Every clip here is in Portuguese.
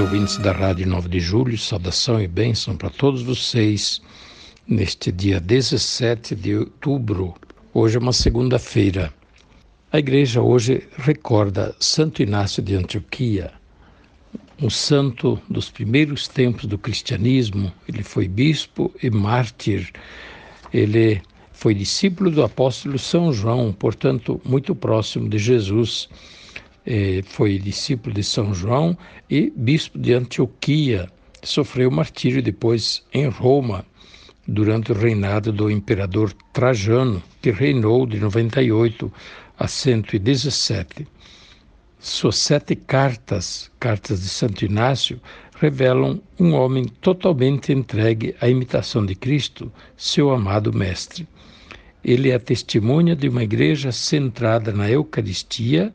ouvintes da Rádio 9 de Julho, saudação e bênção para todos vocês neste dia 17 de outubro. Hoje é uma segunda-feira. A igreja hoje recorda Santo Inácio de Antioquia, um santo dos primeiros tempos do cristianismo. Ele foi bispo e mártir. Ele foi discípulo do apóstolo São João, portanto, muito próximo de Jesus. Eh, foi discípulo de São João e bispo de Antioquia. Sofreu martírio depois em Roma durante o reinado do imperador Trajano, que reinou de 98 a 117. Suas sete cartas, cartas de Santo Inácio, revelam um homem totalmente entregue à imitação de Cristo, seu amado Mestre. Ele é testemunha de uma igreja centrada na Eucaristia,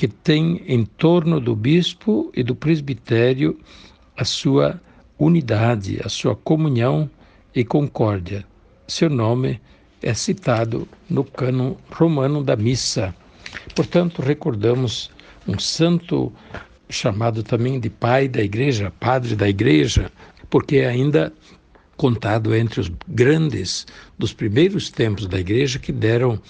que tem em torno do bispo e do presbitério a sua unidade, a sua comunhão e concórdia. Seu nome é citado no cano romano da missa. Portanto, recordamos um santo chamado também de pai da igreja, padre da igreja, porque é ainda contado entre os grandes dos primeiros tempos da igreja que deram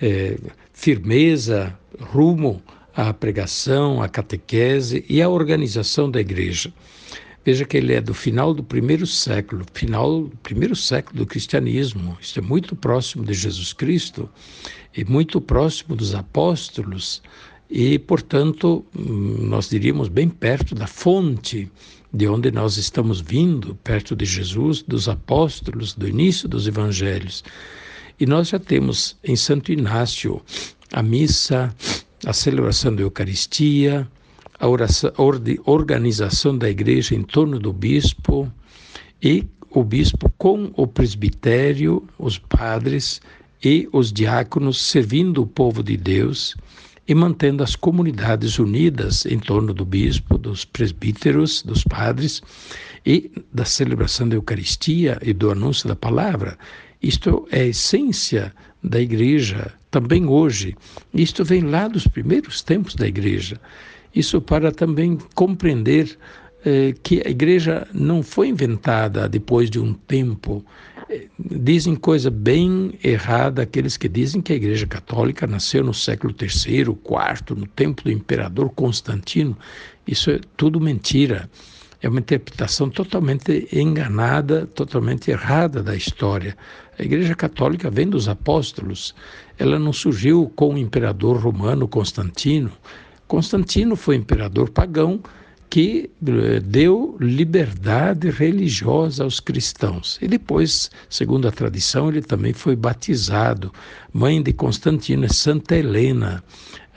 eh, firmeza, rumo à pregação, à catequese e à organização da igreja. Veja que ele é do final do primeiro século, final do primeiro século do cristianismo. Isto é muito próximo de Jesus Cristo e muito próximo dos apóstolos e, portanto, nós diríamos bem perto da fonte de onde nós estamos vindo, perto de Jesus, dos apóstolos, do início dos evangelhos. E nós já temos em Santo Inácio a missa, a celebração da Eucaristia, a oração, organização da igreja em torno do bispo e o bispo com o presbitério, os padres e os diáconos servindo o povo de Deus e mantendo as comunidades unidas em torno do bispo, dos presbíteros, dos padres e da celebração da Eucaristia e do anúncio da palavra. Isto é a essência da igreja também hoje. Isto vem lá dos primeiros tempos da igreja. Isso para também compreender eh, que a igreja não foi inventada depois de um tempo. Eh, dizem coisa bem errada aqueles que dizem que a igreja católica nasceu no século III, IV, no tempo do imperador Constantino. Isso é tudo mentira. É uma interpretação totalmente enganada, totalmente errada da história. A Igreja Católica vem dos apóstolos. Ela não surgiu com o imperador romano Constantino. Constantino foi imperador pagão que eh, deu liberdade religiosa aos cristãos. E depois, segundo a tradição, ele também foi batizado. Mãe de Constantino é Santa Helena.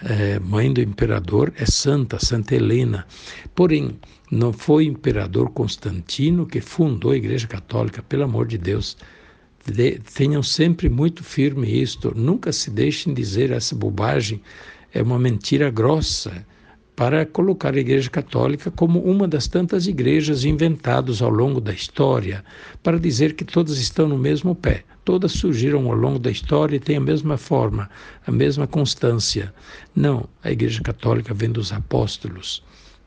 É, mãe do imperador é Santa, Santa Helena. Porém, não foi o imperador Constantino que fundou a Igreja Católica, pelo amor de Deus. De, tenham sempre muito firme isto, nunca se deixem dizer essa bobagem é uma mentira grossa para colocar a Igreja Católica como uma das tantas igrejas inventadas ao longo da história, para dizer que todas estão no mesmo pé. Todas surgiram ao longo da história e têm a mesma forma, a mesma constância. Não, a Igreja Católica vem dos apóstolos,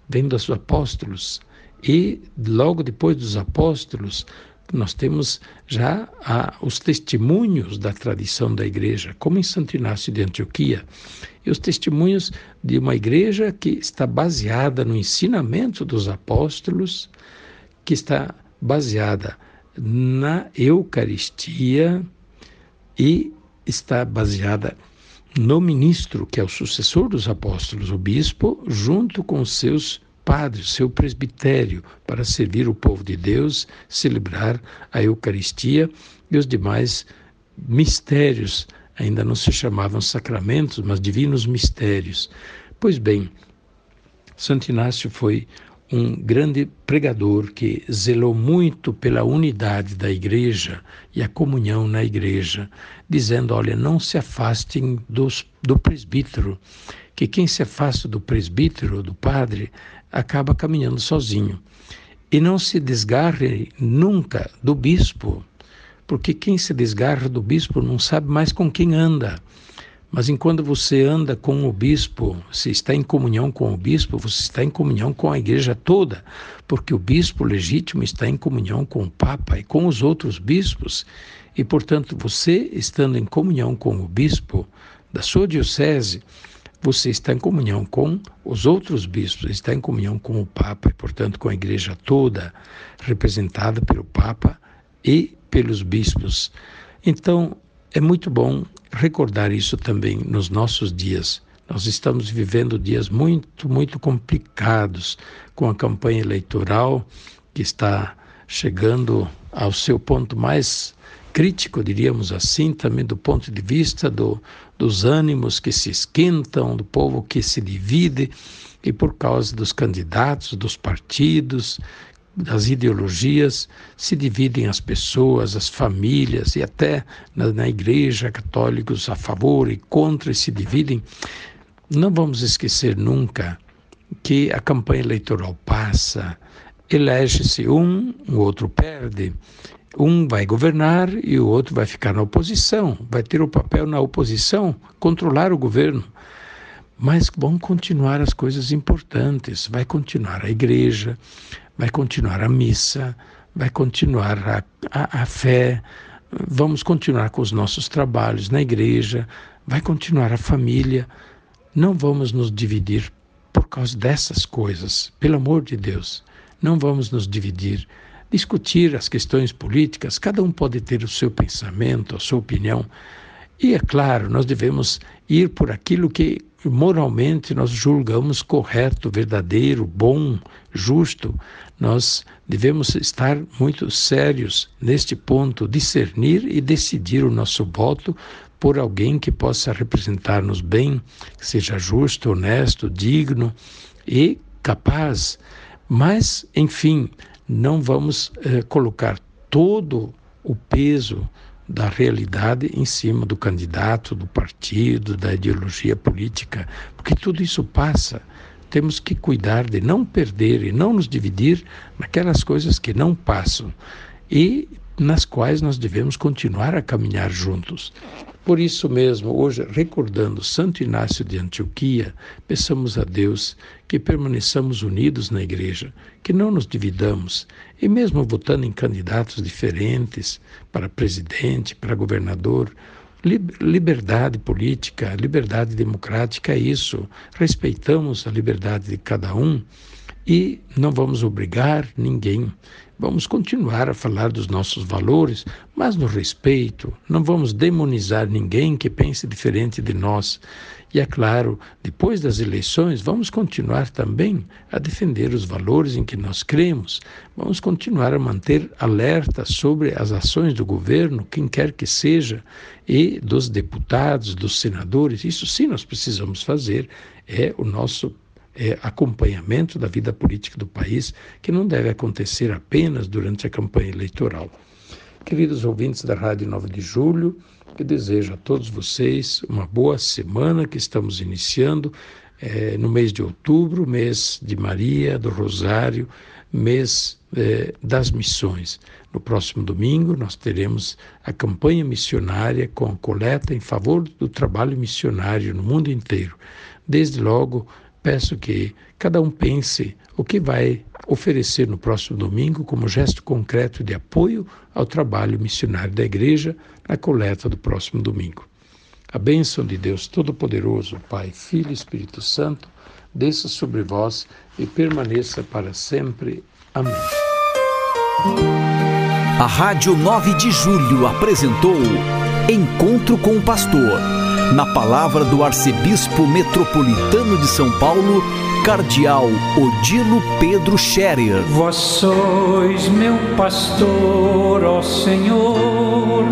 vem dos apóstolos. E logo depois dos apóstolos, nós temos já os testemunhos da tradição da igreja, como em Santo Inácio de Antioquia, e os testemunhos de uma igreja que está baseada no ensinamento dos apóstolos, que está baseada na Eucaristia e está baseada no ministro, que é o sucessor dos apóstolos, o bispo, junto com seus padre, seu presbitério, para servir o povo de Deus, celebrar a Eucaristia e os demais mistérios. Ainda não se chamavam sacramentos, mas divinos mistérios. Pois bem, Santo Inácio foi um grande pregador que zelou muito pela unidade da igreja e a comunhão na igreja, dizendo: olha, não se afastem dos, do presbítero, que quem se afasta do presbítero, do padre, acaba caminhando sozinho. E não se desgarre nunca do bispo, porque quem se desgarra do bispo não sabe mais com quem anda. Mas enquanto você anda com o bispo, se está em comunhão com o bispo, você está em comunhão com a igreja toda, porque o bispo legítimo está em comunhão com o papa e com os outros bispos. E, portanto, você estando em comunhão com o bispo da sua diocese, você está em comunhão com os outros bispos, está em comunhão com o Papa e, portanto, com a igreja toda, representada pelo Papa e pelos bispos. Então, é muito bom recordar isso também nos nossos dias. Nós estamos vivendo dias muito, muito complicados com a campanha eleitoral que está chegando ao seu ponto mais crítico, diríamos assim, também do ponto de vista do, dos ânimos que se esquentam, do povo que se divide, e por causa dos candidatos, dos partidos, das ideologias, se dividem as pessoas, as famílias e até na, na igreja católicos a favor e contra e se dividem. Não vamos esquecer nunca que a campanha eleitoral passa, elege-se um, o outro perde. Um vai governar e o outro vai ficar na oposição, vai ter o papel na oposição, controlar o governo. Mas vão continuar as coisas importantes, vai continuar a igreja, vai continuar a missa, vai continuar a, a, a fé, vamos continuar com os nossos trabalhos na igreja, vai continuar a família. Não vamos nos dividir por causa dessas coisas, pelo amor de Deus. Não vamos nos dividir discutir as questões políticas, cada um pode ter o seu pensamento, a sua opinião. E é claro, nós devemos ir por aquilo que moralmente nós julgamos correto, verdadeiro, bom, justo. Nós devemos estar muito sérios neste ponto, discernir e decidir o nosso voto por alguém que possa representar-nos bem, que seja justo, honesto, digno e capaz. Mas, enfim, não vamos eh, colocar todo o peso da realidade em cima do candidato, do partido, da ideologia política, porque tudo isso passa. Temos que cuidar de não perder e não nos dividir naquelas coisas que não passam e nas quais nós devemos continuar a caminhar juntos. Por isso mesmo, hoje, recordando Santo Inácio de Antioquia, peçamos a Deus que permaneçamos unidos na igreja, que não nos dividamos, e mesmo votando em candidatos diferentes para presidente, para governador, liberdade política, liberdade democrática é isso. Respeitamos a liberdade de cada um e não vamos obrigar ninguém. Vamos continuar a falar dos nossos valores, mas no respeito. Não vamos demonizar ninguém que pense diferente de nós. E é claro, depois das eleições, vamos continuar também a defender os valores em que nós cremos. Vamos continuar a manter alerta sobre as ações do governo, quem quer que seja, e dos deputados, dos senadores. Isso sim nós precisamos fazer. É o nosso é, acompanhamento da vida política do país, que não deve acontecer apenas durante a campanha eleitoral. Queridos ouvintes da Rádio 9 de Julho, que desejo a todos vocês uma boa semana que estamos iniciando é, no mês de outubro, mês de Maria, do Rosário, mês é, das missões. No próximo domingo, nós teremos a campanha missionária com a coleta em favor do trabalho missionário no mundo inteiro. Desde logo, peço que cada um pense o que vai oferecer no próximo domingo como gesto concreto de apoio ao trabalho missionário da Igreja na coleta do próximo domingo. A bênção de Deus Todo-Poderoso, Pai, Filho e Espírito Santo, desça sobre vós e permaneça para sempre. Amém. A Rádio 9 de Julho apresentou Encontro com o Pastor na palavra do arcebispo metropolitano de São Paulo, cardeal Odilo Pedro Scherer. Vós sois meu pastor, ó Senhor,